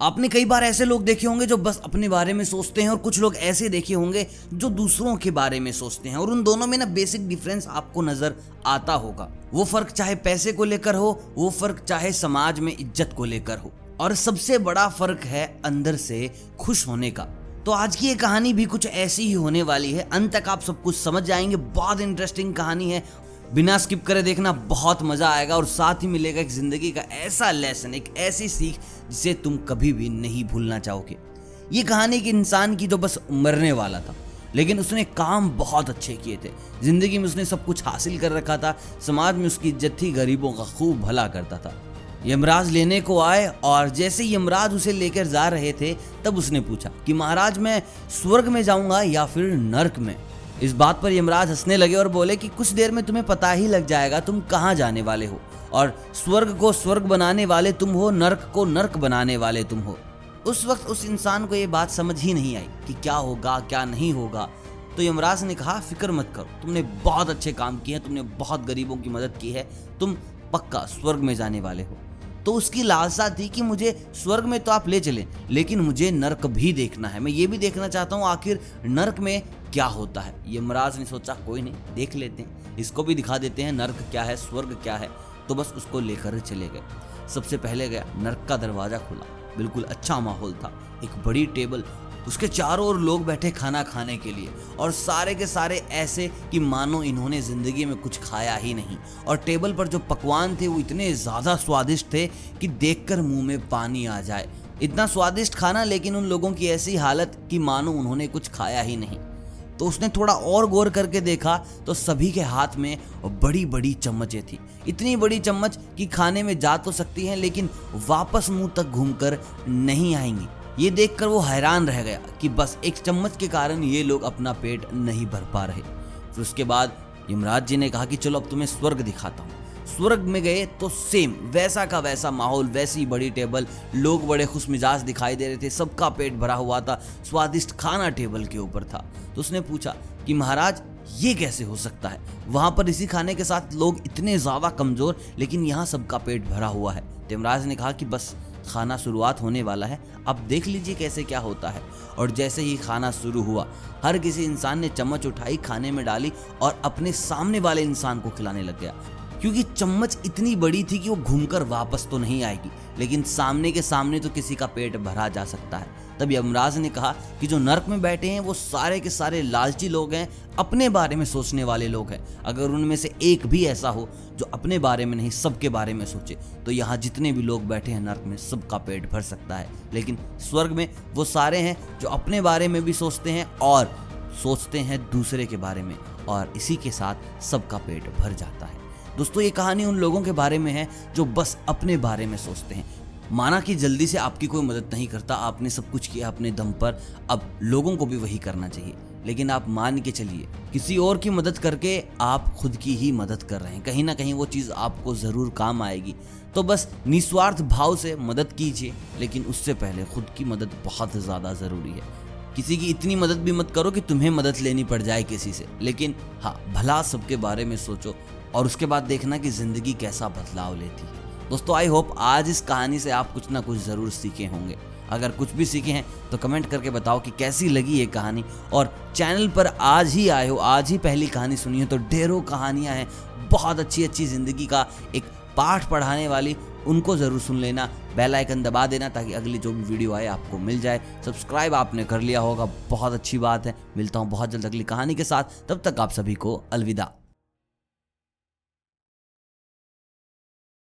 आपने कई बार ऐसे लोग देखे होंगे जो बस अपने बारे में सोचते हैं और कुछ लोग ऐसे देखे होंगे जो दूसरों के बारे में सोचते हैं और उन दोनों में ना बेसिक डिफरेंस आपको नज़र आता होगा। वो फ़र्क चाहे पैसे को लेकर हो, वो फ़र्क चाहे समाज में इज़्ज़त को लेकर हो। और सबसे बड़ा फ़र्क है अंदर से खुश होने का। तो आज की ये कहानी भी कुछ ऐसी ही होने वाली है। अंत तक आप सब कुछ समझ जाएँगे। बहुत इंटरेस्टिंग कहानी है। बिना स्किप करे देखना बहुत मज़ा आएगा और साथ ही मिलेगा एक ज़िंदगी का ऐसा लेसन, एक ऐसी सीख जिसे तुम कभी भी नहीं भूलना चाहोगे। ये कहानी एक इंसान की तो बस मरने वाला था, लेकिन उसने काम बहुत अच्छे किए थे। ज़िंदगी में उसने सब कुछ हासिल कर रखा था, समाज में उसकी इज़्ज़त थी, गरीबों का खूब भला करता था। यमराज लेने को आए और जैसे यमराज उसे लेकर जा रहे थे, तब उसने पूछा कि, महाराज, मैं स्वर्ग में जाऊँगा या फिर नर्क में? इस बात पर यमराज हंसने लगे और बोले कि कुछ देर में तुम्हें पता ही लग जाएगा तुम कहाँ जाने वाले हो, और स्वर्ग को स्वर्ग बनाने वाले तुम हो, नर्क को नर्क बनाने वाले तुम हो। उस वक्त उस इंसान को ये बात समझ ही नहीं आई कि क्या होगा, क्या नहीं होगा। तो यमराज ने कहा, फ़िक्र मत करो, तुमने बहुत अच्छे काम किए हैं, तुमने बहुत गरीबों की मदद की है, तुम पक्का स्वर्ग में जाने वाले हो। तो उसकी लालसा थी कि मुझे स्वर्ग में तो आप ले चले, लेकिन मुझे नर्क भी देखना है। मैं ये भी देखना चाहता हूँ, आखिर नर्क में क्या होता है? यमराज ने सोचा, कोई नहीं, देख लेते हैं। इसको भी दिखा देते हैं, नर्क क्या है, स्वर्ग क्या है। तो बस उसको लेकर चले गए। सबसे पहले गया, नर्क का दरवाज़ा खुला। बिल्कुल अच्छा माहौल था। एक बड़ी टेबल उसके चारों ओर लोग बैठे खाना खाने के लिए। और सारे के सारे ऐसे कि मानो इन्होंने ज़िंदगी में कुछ खाया ही नहीं। और टेबल पर जो पकवान थे वो इतने ज़्यादा स्वादिष्ट थे कि देखकर मुँह में पानी आ जाए। इतना स्वादिष्ट खाना, लेकिन उन लोगों की ऐसी हालत कि मानो उन्होंने कुछ खाया ही नहीं। तो उसने थोड़ा और गौर करके देखा तो सभी के हाथ में बड़ी बड़ी चम्मचें थी। इतनी बड़ी चम्मच कि खाने में जा तो सकती हैं, लेकिन वापस मुँह तक घूमकर नहीं आएँगी। ये देखकर वो हैरान रह गया कि बस एक चम्मच के कारण ये लोग अपना पेट नहीं भर पा रहे। फिर उसके बाद यमराज जी ने कहा कि चलो अब तुम्हें स्वर्ग दिखाता हूँ। स्वर्ग में गए तो सेम वैसा का वैसा माहौल, वैसी बड़ी टेबल, लोग बड़े खुश मिजाज दिखाई दे रहे थे, सबका पेट भरा हुआ था, स्वादिष्ट खाना टेबल के ऊपर था। तो उसने पूछा कि महाराज, ये कैसे हो सकता है? वहाँ पर इसी खाने के साथ लोग इतने ज़्यादा कमज़ोर, लेकिन यहाँ सबका पेट भरा हुआ है। तेमराज ने कहा कि बस खाना शुरुआत होने वाला है। अब देख लीजिए कैसे क्या होता है। और जैसे ही खाना शुरू हुआ, हर किसी इंसान ने चम्मच उठाई, खाने में डाली और अपने सामने वाले इंसान को खिलाने लग गया। क्योंकि चम्मच इतनी बड़ी थी कि वो घूमकर वापस तो नहीं आएगी। लेकिन सामने के सामने तो किसी का पेट भरा जा सकता है। तब यमराज ने कहा कि जो नर्क में बैठे हैं, वो सारे के सारे लालची लोग हैं, अपने बारे में सोचने वाले लोग हैं। अगर उनमें से एक भी ऐसा हो जो अपने बारे में नहीं, सबके बारे में सोचे तो यहाँ जितने भी लोग बैठे हैं, नर्क में सबका पेट भर सकता है। लेकिन स्वर्ग में वो सारे हैं जो अपने बारे में भी सोचते हैं और सोचते हैं दूसरे के बारे में, और इसी के साथ सबका पेट भर जाता है। दोस्तों, ये कहानी उन लोगों के बारे में है जो बस अपने बारे में सोचते हैं। माना कि जल्दी से आपकी कोई मदद नहीं करता, आपने सब कुछ किया अपने दम पर, अब लोगों को भी वही करना चाहिए। लेकिन आप मान के चलिए, किसी और की मदद करके आप खुद की ही मदद कर रहे हैं। कहीं ना कहीं वो चीज़ आपको ज़रूर काम आएगी। तो बस निस्वार्थ भाव से मदद कीजिए, लेकिन उससे पहले खुद की मदद बहुत ज़्यादा ज़रूरी है। किसी की इतनी मदद भी मत करो कि तुम्हें मदद लेनी पड़ जाए किसी से। लेकिन हाँ भला सबके बारे में सोचो। और उसके बाद देखना कि ज़िंदगी कैसा बदलाव लेती है। दोस्तों आई होप आज इस कहानी से आप कुछ ना कुछ ज़रूर सीखे होंगे। अगर कुछ भी सीखे हैं तो कमेंट करके बताओ कि कैसी लगी ये कहानी। और चैनल पर आज ही आए हो, आज ही पहली कहानी सुनी हो तो ढेरों कहानियाँ हैं। बहुत अच्छी अच्छी ज़िंदगी का एक पाठ पढ़ाने वाली, उनको ज़रूर सुन लेना। बेल आइकन दबा देना ताकि अगली जो भी वीडियो आए, आपको मिल जाए। सब्सक्राइब आपने कर लिया होगा, बहुत अच्छी बात है। मिलता हूँ बहुत जल्द अगली कहानी के साथ। तब तक आप सभी को अलविदा।